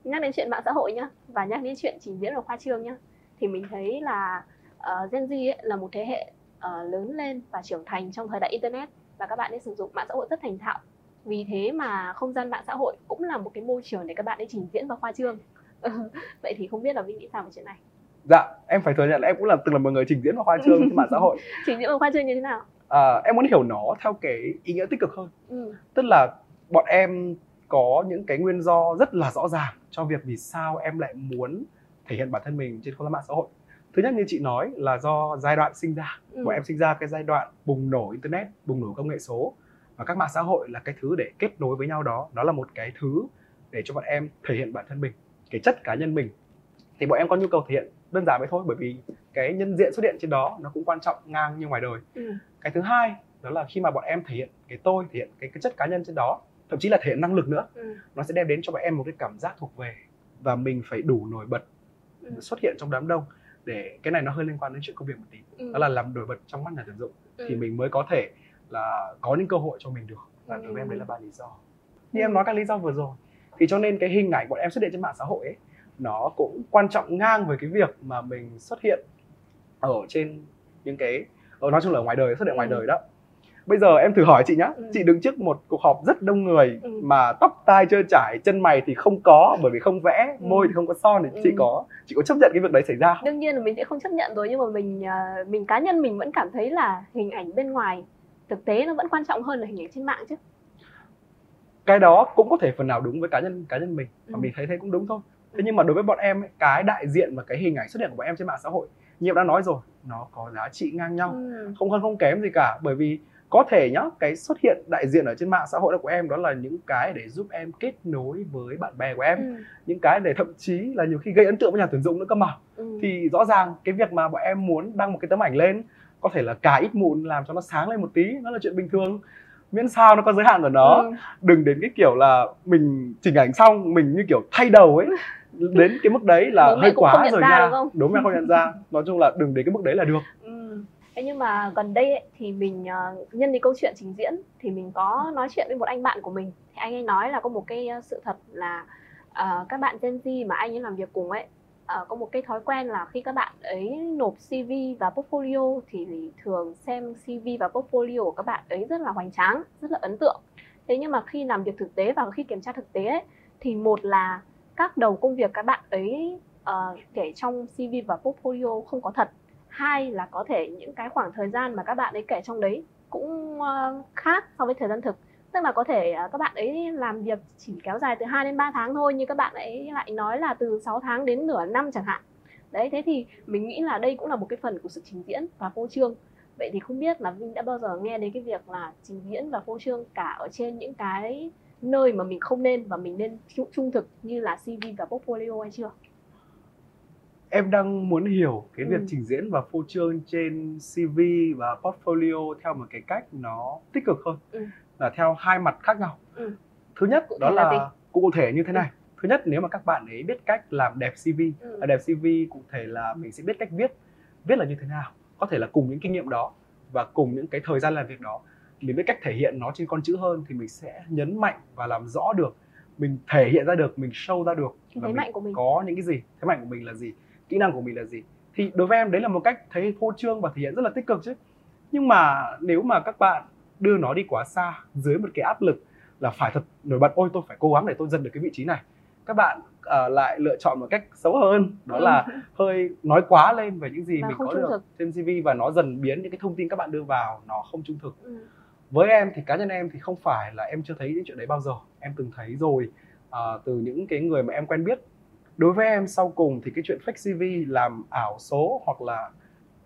Nhắc đến chuyện mạng xã hội nhá và nhắc đến chuyện trình diễn và khoa trương nhá thì mình thấy là uh, Gen Z ấy là một thế hệ ờ, lớn lên và trưởng thành trong thời đại internet và các bạn ấy sử dụng mạng xã hội rất thành thạo. Vì thế mà không gian mạng xã hội cũng là một cái môi trường để các bạn ấy trình diễn và khoa trương. Vậy thì không biết là Vinh nghĩ sao về chuyện này? dạ em phải thừa nhận là em cũng là từng là một người trình diễn và khoa trương trên mạng xã hội Trình diễn và khoa trương như thế nào? à, em muốn hiểu nó theo cái ý nghĩa tích cực hơn Ừ. tức là bọn em có những cái nguyên do rất là rõ ràng cho việc vì sao em lại muốn thể hiện bản thân mình trên không gian mạng xã hội thứ nhất như chị nói là do giai đoạn sinh ra Ừ. bọn em sinh ra cái giai đoạn bùng nổ internet bùng nổ công nghệ số và các mạng xã hội là cái thứ để kết nối với nhau đó nó là một cái thứ để cho bọn em thể hiện bản thân mình cái chất cá nhân mình thì bọn em có nhu cầu thể hiện đơn giản vậy thôi bởi vì cái nhân diện xuất hiện trên đó nó cũng quan trọng ngang như ngoài đời ừ. cái thứ hai đó là khi mà bọn em thể hiện cái tôi thể hiện cái, cái chất cá nhân trên đó thậm chí là thể hiện năng lực nữa Ừ. nó sẽ đem đến cho bọn em một cái cảm giác thuộc về và mình phải đủ nổi bật. Xuất hiện trong đám đông để cái này nó hơi liên quan đến chuyện công việc một tí. Ừ. đó là làm nổi bật trong mắt nhà tuyển dụng. Ừ. thì mình mới có thể là có những cơ hội cho mình được. Và đối với em đấy là ba lý do. Như em nói các lý do vừa rồi. Thì cho nên cái hình ảnh bọn em xuất hiện trên mạng xã hội ấy nó cũng quan trọng ngang với cái việc mà mình xuất hiện ở trên những cái ở nói chung là ở ngoài đời xuất hiện ngoài Ừ. đời đó bây giờ em thử hỏi chị nhá Ừ. chị đứng trước một cuộc họp rất đông người Ừ. mà tóc tai trơ trải chân mày thì không có bởi vì không vẽ Ừ. môi thì không có son thì chị Ừ. có chị có chấp nhận cái việc đấy xảy ra không đương nhiên là mình sẽ không chấp nhận rồi nhưng mà mình à, mình cá nhân mình vẫn cảm thấy là hình ảnh bên ngoài thực tế nó vẫn quan trọng hơn là hình ảnh trên mạng chứ cái đó cũng có thể phần nào đúng với cá nhân cá nhân mình và Ừ. mình thấy thế cũng đúng thôi thế nhưng mà đối với bọn em ấy, cái đại diện và cái hình ảnh xuất hiện của bọn em trên mạng xã hội như em đã nói rồi nó có giá trị ngang nhau ừ. không hơn không kém gì cả bởi vì có thể nhá cái xuất hiện đại diện ở trên mạng xã hội đó của em đó là những cái để giúp em kết nối với bạn bè của em. Ừ. những cái để thậm chí là nhiều khi gây ấn tượng với nhà tuyển dụng nữa cơ mà. Ừ. thì rõ ràng cái việc mà bọn em muốn đăng một cái tấm ảnh lên có thể là cài ít mụn làm cho nó sáng lên một tí nó là chuyện bình thường. Miễn sao nó có giới hạn của nó Ừ. đừng đến cái kiểu là mình chỉnh ảnh xong mình như kiểu thay đầu ấy. Đến cái mức đấy là Bố hơi quá rồi nha. đúng mẹ không nhận ra. Nói chung là đừng đến cái mức đấy là được. Ừ. Thế nhưng mà gần đây ấy, thì mình uh, nhân cái câu chuyện trình diễn thì mình có nói chuyện với một anh bạn của mình thì anh ấy nói là có một cái ờ, sự thật là uh, các bạn Gen Z mà anh ấy làm việc cùng ấy uh, có một cái thói quen là khi các bạn ấy nộp CV và portfolio thì thường xem CV và portfolio của các bạn ấy rất là hoành tráng, rất là ấn tượng. Thế nhưng mà khi làm việc thực tế và khi kiểm tra thực tế ấy, thì một là các đầu công việc các bạn ấy uh, kể trong CV và portfolio không có thật hai là có thể những cái khoảng thời gian mà các bạn ấy kể trong đấy cũng ờ, khác so với thời gian thực. Tức là có thể ờ, các bạn ấy làm việc chỉ kéo dài từ 2 đến 3 tháng thôi, nhưng các bạn ấy lại nói là từ 6 tháng đến nửa năm chẳng hạn. Đấy, thế thì mình nghĩ là đây cũng là một cái phần của sự trình diễn và phô trương. Vậy thì không biết là Vinh đã bao giờ nghe đến cái việc là trình diễn và phô trương cả ở trên những cái nơi mà mình không nên và mình nên trung- trung thực như là CV và portfolio hay chưa? Em đang muốn hiểu cái việc Ừ. trình diễn và phô trương trên CV và portfolio theo một cái cách nó tích cực hơn Ừ. là theo hai mặt khác nhau Ừ. thứ nhất Cụ đó là là, cụ thể như thế này thứ nhất nếu mà các bạn ấy biết cách làm đẹp CV Ừ. làm đẹp CV cụ thể là mình sẽ biết cách viết viết là như thế nào có thể là cùng những kinh nghiệm đó và cùng những cái thời gian làm việc đó mình biết cách thể hiện nó trên con chữ hơn thì mình sẽ nhấn mạnh và làm rõ được mình thể hiện ra được mình show ra được và thế mạnh của mình. có những cái gì thế mạnh của mình là gì kỹ năng của mình là gì. Thì đối với em đấy là một cách thấy phô trương và thể hiện rất là tích cực chứ. Nhưng mà nếu mà các bạn đưa nó đi quá xa dưới một cái áp lực là phải thật nổi bật ôi tôi phải cố gắng để tôi dần được cái vị trí này. Các bạn ờ, lại lựa chọn một cách xấu hơn đó là hơi nói quá lên về những gì Và mình có được thực. trên CV và nó dần biến những cái thông tin các bạn đưa vào nó không trung thực. Ừ. với em thì cá nhân em thì không phải là em chưa thấy những chuyện đấy bao giờ. Em từng thấy rồi à, từ những cái người mà em quen biết đối với em sau cùng thì cái chuyện fake CV làm ảo số hoặc là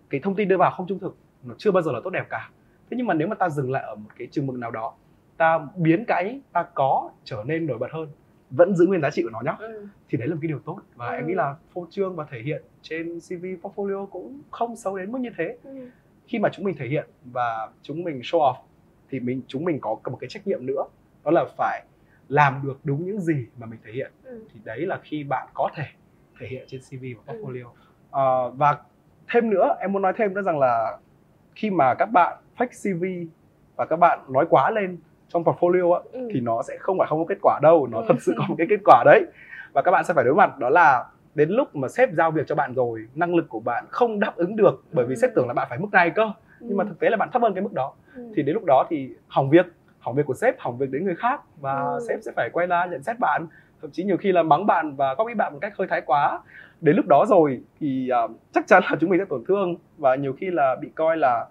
cái thông tin đưa vào không trung thực nó chưa bao giờ là tốt đẹp cả thế nhưng mà nếu mà ta dừng lại ở một cái chừng mực nào đó ta biến cái ta có trở nên nổi bật hơn vẫn giữ nguyên giá trị của nó nhá Ừ. thì đấy là một cái điều tốt và Ừ. em nghĩ là phô trương và thể hiện trên CV portfolio cũng không xấu đến mức như thế Ừ. khi mà chúng mình thể hiện và chúng mình show off thì mình chúng mình có một cái trách nhiệm nữa đó là phải làm được đúng những gì mà mình thể hiện Ừ. thì đấy là khi bạn có thể thể hiện trên CV và Ừ. portfolio Ờ, và thêm nữa em muốn nói thêm nữa rằng là khi mà các bạn fake CV và các bạn nói quá lên trong portfolio á, Ừ. thì nó sẽ không phải không có kết quả đâu nó Ừ. thật sự có một cái kết quả đấy và các bạn sẽ phải đối mặt đó là đến lúc mà sếp giao việc cho bạn rồi năng lực của bạn không đáp ứng được bởi vì Ừ. sếp tưởng là bạn phải mức này cơ nhưng mà Ừ. thực tế là bạn thấp hơn cái mức đó Ừ. thì đến lúc đó thì hỏng việc hỏng việc của sếp hỏng việc đến người khác và Ừ. sếp sẽ phải quay ra nhận xét bạn thậm chí nhiều khi là mắng bạn và copy bạn một cách hơi thái quá đến lúc đó rồi thì à, chắc chắn là chúng mình sẽ tổn thương và nhiều khi là bị coi là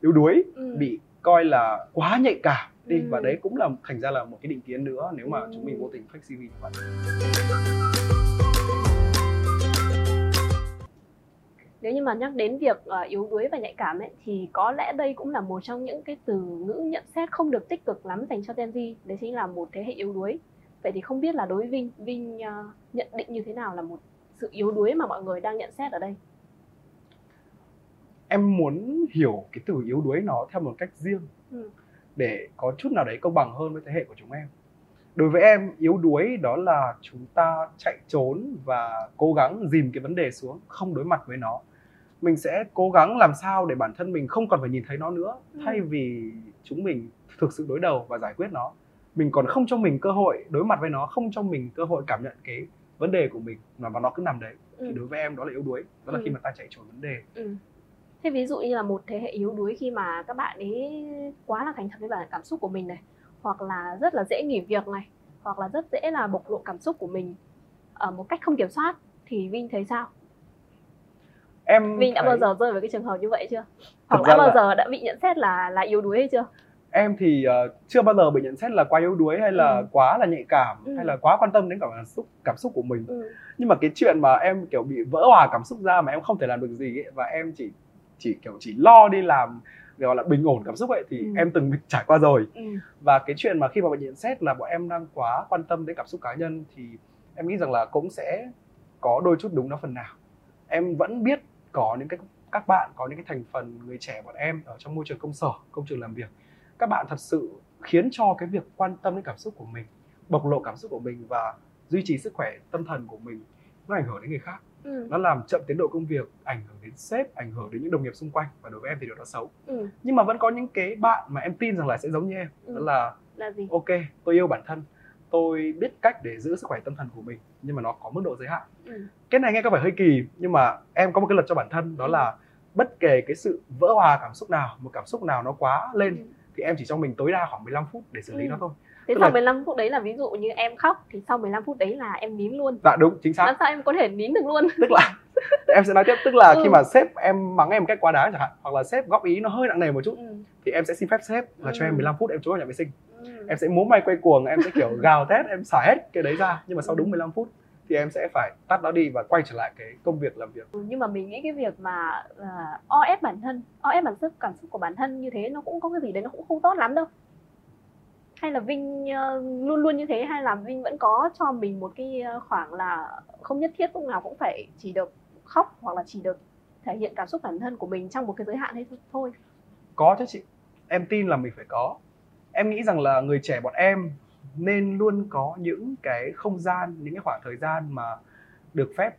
yếu đuối Ừ. bị coi là quá nhạy cảm đi Ừ. và đấy cũng là thành ra là một cái định kiến nữa nếu mà Ừ. chúng mình vô tình fake CV của bạn nếu như mà nhắc đến việc uh, yếu đuối và nhạy cảm ấy thì có lẽ đây cũng là một trong những cái từ ngữ nhận xét không được tích cực lắm dành cho Gen Z. Đấy chính là một thế hệ yếu đuối. Vậy thì không biết là đối với Vinh Vinh uh, nhận định như thế nào là một sự yếu đuối mà mọi người đang nhận xét ở đây? Em muốn hiểu cái từ yếu đuối nó theo một cách riêng ừ. để có chút nào đấy công bằng hơn với thế hệ của chúng em. Đối với em yếu đuối đó là chúng ta chạy trốn và cố gắng dìm cái vấn đề xuống không đối mặt với nó mình sẽ cố gắng làm sao để bản thân mình không còn phải nhìn thấy nó nữa ừ. thay vì chúng mình thực sự đối đầu và giải quyết nó mình còn không cho mình cơ hội đối mặt với nó không cho mình cơ hội cảm nhận cái vấn đề của mình mà nó cứ nằm đấy ừ. thì đối với em đó là yếu đuối đó là ừ. khi mà ta chạy trốn vấn đề ừ. thế ví dụ như là một thế hệ yếu đuối khi mà các bạn ấy quá là thành thật với bản cảm xúc của mình này hoặc là rất là dễ nghỉ việc này hoặc là rất dễ là bộc lộ cảm xúc của mình ở một cách không kiểm soát thì Vinh thấy sao? Em Vinh đã thấy... bao giờ rơi vào cái trường hợp như vậy chưa? Hoặc đã bao là... giờ đã bị nhận xét là là yếu đuối hay chưa? Em thì uh, chưa bao giờ bị nhận xét là quá yếu đuối hay là ừ. quá là nhạy cảm ừ. hay là quá quan tâm đến cảm xúc cảm xúc của mình. Ừ. Nhưng mà cái chuyện mà em kiểu bị vỡ hòa cảm xúc ra mà em không thể làm được gì ấy, và em chỉ chỉ kiểu chỉ lo đi làm gọi là bình ổn cảm xúc ấy thì ừ. em từng trải qua rồi ừ. và cái chuyện mà khi mà bạn nhận xét là bọn em đang quá quan tâm đến cảm xúc cá nhân thì em nghĩ rằng là cũng sẽ có đôi chút đúng nó phần nào em vẫn biết có những cái các bạn có những cái thành phần người trẻ bọn em ở trong môi trường công sở công trường làm việc các bạn thật sự khiến cho cái việc quan tâm đến cảm xúc của mình bộc lộ cảm xúc của mình và duy trì sức khỏe tâm thần của mình nó ảnh hưởng đến người khác ừ. nó làm chậm tiến độ công việc ảnh hưởng đến sếp ảnh hưởng đến những đồng nghiệp xung quanh và đối với em thì điều đó xấu ừ. nhưng mà vẫn có những cái bạn mà em tin rằng là sẽ giống như em ừ. đó là là gì ok tôi yêu bản thân tôi biết cách để giữ sức khỏe tâm thần của mình nhưng mà nó có mức độ giới hạn ừ. cái này nghe có vẻ hơi kỳ nhưng mà em có một cái luật cho bản thân đó ừ. là bất kể cái sự vỡ hòa cảm xúc nào một cảm xúc nào nó quá lên ừ. thì em chỉ cho mình tối đa khoảng 15 phút để xử lý ừ. nó thôi Thế Tức sau là... 15 phút đấy là ví dụ như em khóc thì sau 15 phút đấy là em nín luôn. Dạ đúng, chính xác. Làm sao em có thể nín được luôn? Tức là em sẽ nói tiếp tức là ừ. khi mà sếp em mắng em một cách quá đáng chẳng hạn hoặc là sếp góp ý nó hơi nặng nề một chút ừ. thì em sẽ xin phép sếp là ừ. cho em 15 phút em trốn vào nhà vệ sinh. Ừ. Em sẽ múa may quay cuồng, em sẽ kiểu gào thét, em xả hết cái đấy ra. Nhưng mà sau đúng 15 phút thì em sẽ phải tắt nó đi và quay trở lại cái công việc làm việc. Ừ, nhưng mà mình nghĩ cái việc mà uh, o ép bản thân, o ép bản sức cảm xúc của bản thân như thế nó cũng có cái gì đấy nó cũng không tốt lắm đâu. Hay là Vinh uh, luôn luôn như thế hay là Vinh vẫn có cho mình một cái ờ, khoảng là không nhất thiết lúc nào cũng phải chỉ được khóc hoặc là chỉ được thể hiện cảm xúc bản thân của mình trong một cái giới hạn hay thôi? Có chứ chị. Em tin là mình phải có em nghĩ rằng là người trẻ bọn em nên luôn có những cái không gian những cái khoảng thời gian mà được phép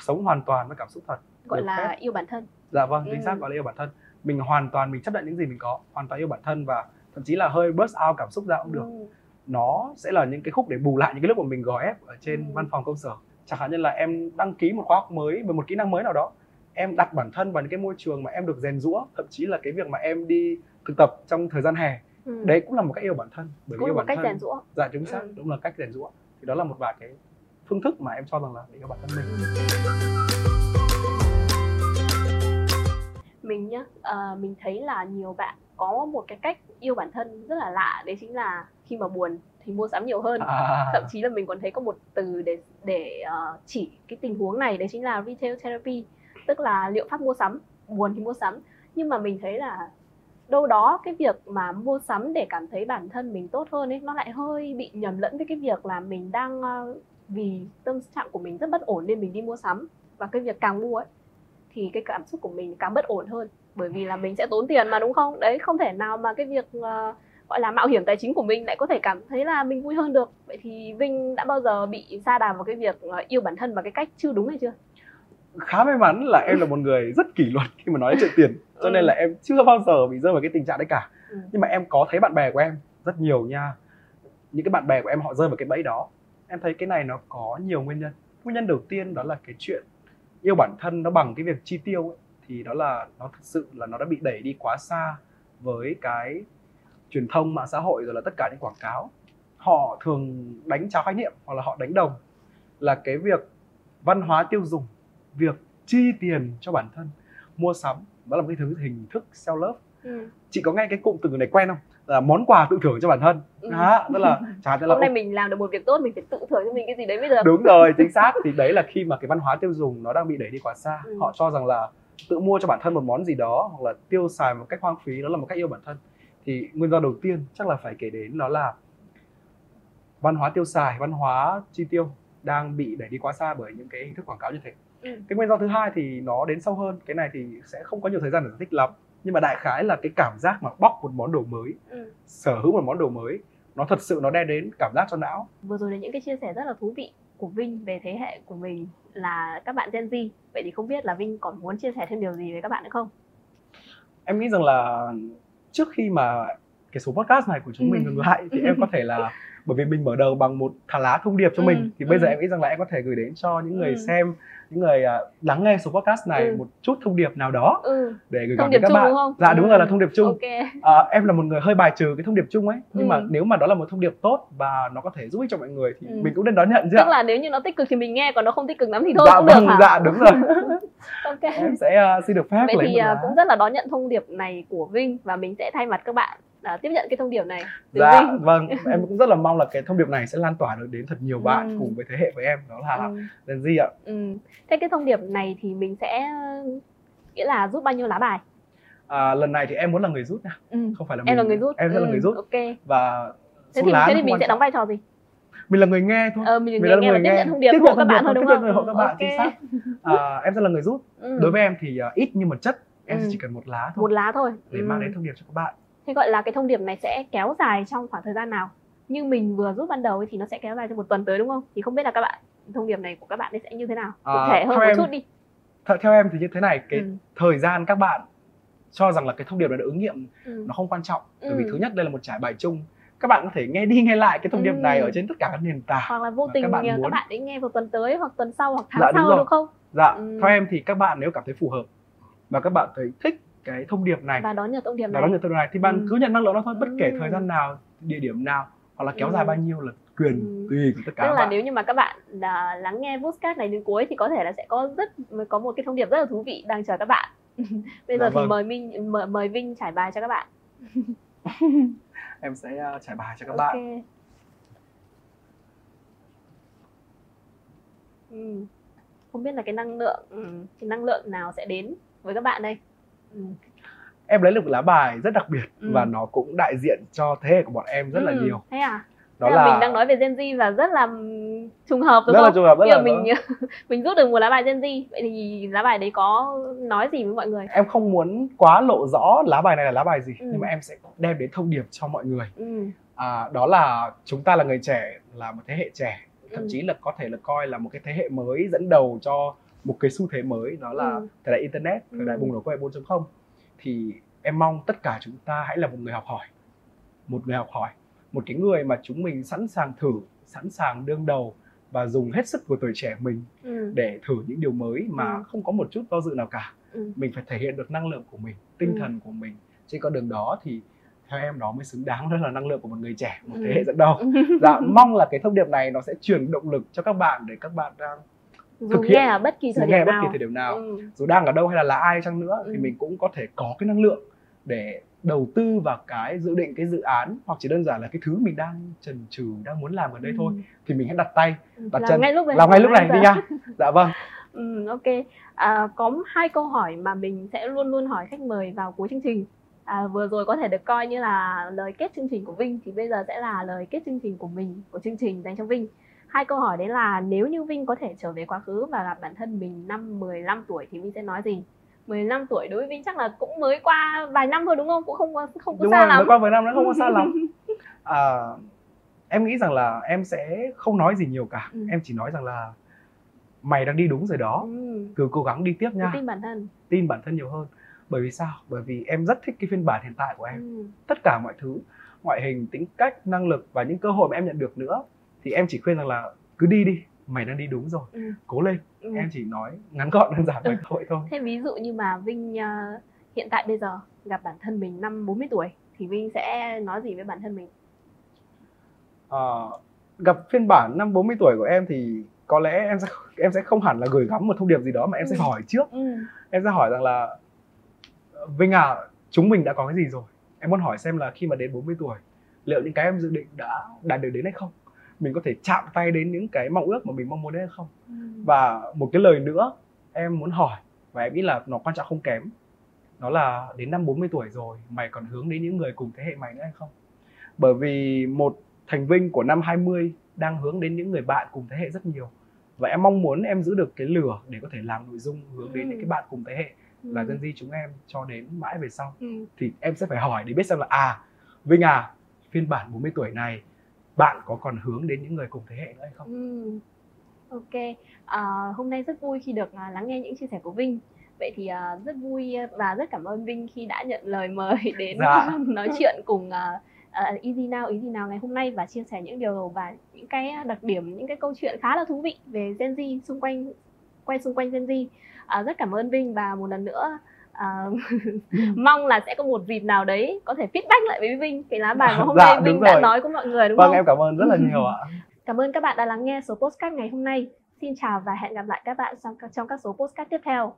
sống hoàn toàn với cảm xúc thật gọi là phép. yêu bản thân dạ vâng chính ừ. xác gọi là yêu bản thân mình hoàn toàn mình chấp nhận những gì mình có hoàn toàn yêu bản thân và thậm chí là hơi burst out cảm xúc ra cũng được ừ. nó sẽ là những cái khúc để bù lại những cái lúc mà mình gò ép ở trên ừ. văn phòng công sở chẳng hạn như là em đăng ký một khóa học mới về một kỹ năng mới nào đó em đặt bản thân vào những cái môi trường mà em được rèn rũa thậm chí là cái việc mà em đi thực tập trong thời gian hè ừ. đấy cũng là một cách yêu bản thân bởi vì yêu bản cách thân rèn rũa dạ chính xác ừ. đúng là cách rèn rũa thì đó là một vài cái phương thức mà em cho rằng là để yêu bản thân mình mình nhá uh, mình thấy là nhiều bạn có một cái cách yêu bản thân rất là lạ đấy chính là khi mà buồn thì mua sắm nhiều hơn à. thậm chí là mình còn thấy có một từ để để uh, chỉ cái tình huống này đấy chính là retail therapy tức là liệu pháp mua sắm buồn thì mua sắm nhưng mà mình thấy là đâu đó cái việc mà mua sắm để cảm thấy bản thân mình tốt hơn ấy nó lại hơi bị nhầm lẫn với cái việc là mình đang ờ, vì tâm trạng của mình rất bất ổn nên mình đi mua sắm. Và cái việc càng mua ấy thì cái cảm xúc của mình càng bất ổn hơn. Bởi vì là mình sẽ tốn tiền mà đúng không? Đấy không thể nào mà cái việc uh, gọi là mạo hiểm tài chính của mình lại có thể cảm thấy là mình vui hơn được. Vậy thì vinh đã bao giờ bị sa đà vào cái việc ờ, yêu bản thân bằng cái cách chưa đúng hay chưa? Khá may mắn là em là một người rất kỷ luật khi mà nói đến chuyện tiền. Cho ừ. nên là em chưa bao giờ bị rơi vào cái tình trạng đấy cả. Ừ. nhưng mà em có thấy bạn bè của em rất nhiều nha. Những cái bạn bè của em họ rơi vào cái bẫy đó. Em thấy cái này nó có nhiều nguyên nhân. Nguyên nhân đầu tiên đó là cái chuyện yêu bản thân nó bằng cái việc chi tiêu ấy thì đó là nó thực sự là nó đã bị đẩy đi quá xa với cái truyền thông mạng xã hội rồi là tất cả những quảng cáo. Họ thường đánh trao khái niệm hoặc là họ đánh đồng là cái việc văn hóa tiêu dùng việc chi tiền cho bản thân. Mua sắm đó là một cái thứ hình thức self love ừ. chị có nghe cái cụm từ này quen không? Là món quà tự thưởng cho bản thân. Ừ. đó tức là chẳng hạn là hôm nay mình làm được một việc tốt mình phải tự thưởng cho mình cái gì đấy bây giờ. Đúng rồi chính xác. Thì đấy là khi mà cái văn hóa tiêu dùng nó đang bị đẩy đi quá xa. Ừ. họ cho rằng là tự mua cho bản thân một món gì đó hoặc là tiêu xài một cách hoang phí đó là một cách yêu bản thân. Thì nguyên do đầu tiên chắc là phải kể đến đó là văn hóa tiêu xài văn hóa chi tiêu đang bị đẩy đi quá xa bởi những cái hình thức quảng cáo như thế Ừ. cái nguyên do thứ hai thì nó đến sâu hơn cái này thì sẽ không có nhiều thời gian để giải thích lắm nhưng mà đại khái là cái cảm giác mà bóc một món đồ mới ừ. sở hữu một món đồ mới nó thật sự nó đem đến cảm giác cho não vừa rồi là những cái chia sẻ rất là thú vị của Vinh về thế hệ của mình là các bạn Gen Z vậy thì không biết là Vinh còn muốn chia sẻ thêm điều gì với các bạn nữa không em nghĩ rằng là trước khi mà cái số podcast này của chúng mình Ừ. ngừng lại thì em có thể là bởi vì mình mở đầu bằng một thà lá thông điệp cho Ừ, mình thì bây giờ ừ. em nghĩ rằng là em có thể gửi đến cho những người Ừ. xem những người à, lắng nghe số podcast này Ừ. một chút thông điệp nào đó ừ. để gửi gắm đến các chung bạn. đúng không? Dạ đúng Ừ. rồi là thông điệp chung. Ok. À, em là một người hơi bài trừ cái thông điệp chung ấy. Nhưng Ừ. mà nếu mà đó là một thông điệp tốt và nó có thể giúp ích cho mọi người thì Ừ. mình cũng nên đón nhận chứ tức ạ là nếu như nó tích cực thì mình nghe còn nó không tích cực lắm thì thôi dạ cũng được vâng hả? dạ đúng rồi. Ok. Em sẽ à, xin được phép vậy thì một lá. cũng rất là đón nhận thông điệp này của Vinh và mình sẽ thay mặt các bạn à, tiếp nhận cái thông điệp này từ dạ Vinh vâng em cũng rất là mong là cái thông điệp này sẽ lan tỏa được đến thật nhiều bạn Ừ. cùng với thế hệ với em đó là ừ. Gen Z ạ Ừ. Thế cái thông điệp này thì mình sẽ nghĩa là rút bao nhiêu lá bài? à, lần này thì em muốn là người rút nha Ừ. không phải là Em mình là người rút. em sẽ là Ừ, người rút Ok. và Thế thì, lá thế thì mình sẽ đóng vai trò gì? mình là người nghe thôi Ờ, mình mình là là nghe là người tiếp nghe nhận thông điệp tiếp nhận các bạn thôi đúng tiếp nhận không? điệp hộ các bạn Ok. chính xác à, em sẽ là người rút Ừ. đối với em thì à, ít nhưng mà chất em Ừ. chỉ cần một lá thôi một lá thôi. để Ừ. mang đến thông điệp cho các bạn Thế gọi là cái thông điệp này sẽ kéo dài trong khoảng thời gian nào? Như mình vừa rút ban đầu ấy thì nó sẽ kéo dài trong một tuần tới đúng không? Thì không biết là các bạn thông điệp này của các bạn ấy sẽ như thế nào? Cụ À, thể hơn theo một em- chút đi. Th- theo em thì như thế này cái Ừ. thời gian các bạn cho rằng là cái thông điệp này được ứng nghiệm Ừ. nó không quan trọng bởi vì Ừ. thứ nhất đây là một trải bài chung các bạn có thể nghe đi nghe lại cái thông điệp Ừ. này ở trên tất cả các nền tảng Hoặc là vô tình các bạn nhờ các muốn- bạn ấy nghe vào tuần tới hoặc tuần sau hoặc tháng Dạ, sau rồi. đúng không? dạ Ừ. theo em thì các bạn nếu cảm thấy phù hợp và các bạn thấy thích cái thông điệp này Và đón nhận thông điệp và này. đón nhận thông điệp này thì bạn Ừ. cứ nhận năng lượng đó thôi bất kể Ừ. thời gian nào địa điểm nào hoặc là kéo Ừ. dài bao nhiêu là quyền Ừ. tùy của tất cả tức là bạn nếu như mà các bạn là lắng nghe podcast này đến cuối thì có thể là sẽ có rất có một cái thông điệp rất là thú vị đang chờ các bạn bây giờ Dạ thì vâng. mời Minh mời, mời Vinh trải bài cho các bạn em sẽ uh, trải bài cho các ok bạn ừ. không biết là cái năng lượng ừ, cái năng lượng nào sẽ đến với các bạn đây ừ. Em lấy được một lá bài rất đặc biệt Ừ. và nó cũng đại diện cho thế hệ của bọn em rất là Ừ, nhiều thế à đó Thế là là mình đang nói về Gen Z và rất là trùng hợp đúng rất là không? trùng hợp rất Bây là giờ mình mình rút được một lá bài Gen Z vậy thì lá bài đấy có nói gì với mọi người? em không muốn quá lộ rõ lá bài này là lá bài gì Ừ. nhưng mà em sẽ đem đến thông điệp cho mọi người Ừ. à, đó là chúng ta là người trẻ là một thế hệ trẻ thậm Ừ. chí là có thể là coi là một cái thế hệ mới dẫn đầu cho một cái xu thế mới đó là Ừ. thời đại internet thời đại Ừ. bùng nổ công nghệ 4.0 thì em mong tất cả chúng ta hãy là một người học hỏi một người học hỏi một cái người mà chúng mình sẵn sàng thử sẵn sàng đương đầu và dùng hết sức của tuổi trẻ mình Ừ. để thử những điều mới mà Ừ. không có một chút do dự nào cả Ừ. mình phải thể hiện được năng lượng của mình tinh Ừ. thần của mình trên con đường đó thì theo em đó mới xứng đáng đó là năng lượng của một người trẻ một Ừ. thế hệ dẫn đầu dạ mong là cái thông điệp này nó sẽ truyền động lực cho các bạn để các bạn đang Dù thực nghe hiện- ở bất kỳ thời nghe điểm bất nào. kỳ thời điểm nào Ừ. dù đang ở đâu hay là là ai chăng nữa thì Ừ. mình cũng có thể có cái năng lượng để đầu tư vào cái dự định cái dự án hoặc chỉ đơn giản là cái thứ mình đang chần chừ đang muốn làm ở đây thôi thì mình hãy đặt tay Ừ. đặt Làm chân ngay lúc này. làm ngay lúc này đi nha dạ vâng Ừ, ok. À, có hai câu hỏi mà mình sẽ luôn luôn hỏi khách mời vào cuối chương trình. À, vừa rồi có thể được coi như là lời kết chương trình của Vinh thì bây giờ sẽ là lời kết chương trình của mình của chương trình dành cho Vinh. Hai câu hỏi đấy là nếu như Vinh có thể trở về quá khứ và gặp bản thân mình năm 15 tuổi thì Vinh sẽ nói gì? 15 tuổi đối với Vinh chắc là cũng mới qua vài năm thôi đúng không? Cũng không có không có đúng xa rồi lắm. mới qua vài năm nó không có xa lắm à, em nghĩ rằng là em sẽ không nói gì nhiều cả Ừ. em chỉ nói rằng là mày đang đi đúng rồi đó Ừ, cứ cố gắng đi tiếp nha tin bản thân. tin bản thân nhiều hơn bởi vì sao bởi vì em rất thích cái phiên bản hiện tại của em Ừ. tất cả mọi thứ ngoại hình tính cách năng lực và những cơ hội mà em nhận được nữa thì em chỉ khuyên rằng là cứ đi đi mày đang đi đúng rồi Ừ. cố lên Ừ. em chỉ nói ngắn gọn đơn giản vậy thôi thôi Thế ví dụ như mà Vinh ờ, hiện tại bây giờ gặp bản thân mình năm 40 tuổi thì Vinh sẽ nói gì với bản thân mình? Ờ, gặp phiên bản năm 40 tuổi của em thì có lẽ em sẽ em sẽ không hẳn là gửi gắm một thông điệp gì đó mà em sẽ Ừ. hỏi trước Ừ. em sẽ hỏi rằng là Vinh à chúng mình đã có cái gì rồi em muốn hỏi xem là khi mà đến 40 tuổi liệu những cái em dự định đã đạt được đến hay không mình có thể chạm tay đến những cái mong ước mà mình mong muốn đến hay không Ừ. và một cái lời nữa em muốn hỏi và em nghĩ là nó quan trọng không kém đó là đến năm 40 tuổi rồi mày còn hướng đến những người cùng thế hệ mày nữa hay không bởi vì một thành vinh của năm 20 đang hướng đến những người bạn cùng thế hệ rất nhiều và em mong muốn em giữ được cái lửa để có thể làm nội dung hướng đến Ừ. những cái bạn cùng thế hệ là Ừ. Gen Z chúng em cho đến mãi về sau Ừ. thì em sẽ phải hỏi để biết xem là à Vinh à phiên bản 40 tuổi này bạn có còn hướng đến những người cùng thế hệ nữa hay không? Ừ. Ok, à, hôm nay rất vui khi được à, lắng nghe những chia sẻ của Vinh. Vậy thì à, rất vui và rất cảm ơn Vinh khi đã nhận lời mời đến Dạ. nói chuyện cùng à, Easy Now, Easy Now ngày hôm nay và chia sẻ những điều và những cái đặc điểm, những cái câu chuyện khá là thú vị về Gen Z xung quanh quay xung quanh Gen Z. À, rất cảm ơn Vinh và một lần nữa à, mong là sẽ có một dịp nào đấy có thể feedback lại với Vinh cái lá bài mà hôm Dạ, nay Vinh đã rồi. nói với mọi người đúng Vâng không? em cảm ơn rất là nhiều ạ. Cảm ơn các bạn đã lắng nghe số postcard ngày hôm nay. Xin chào và hẹn gặp lại các bạn trong các, trong các số postcard tiếp theo.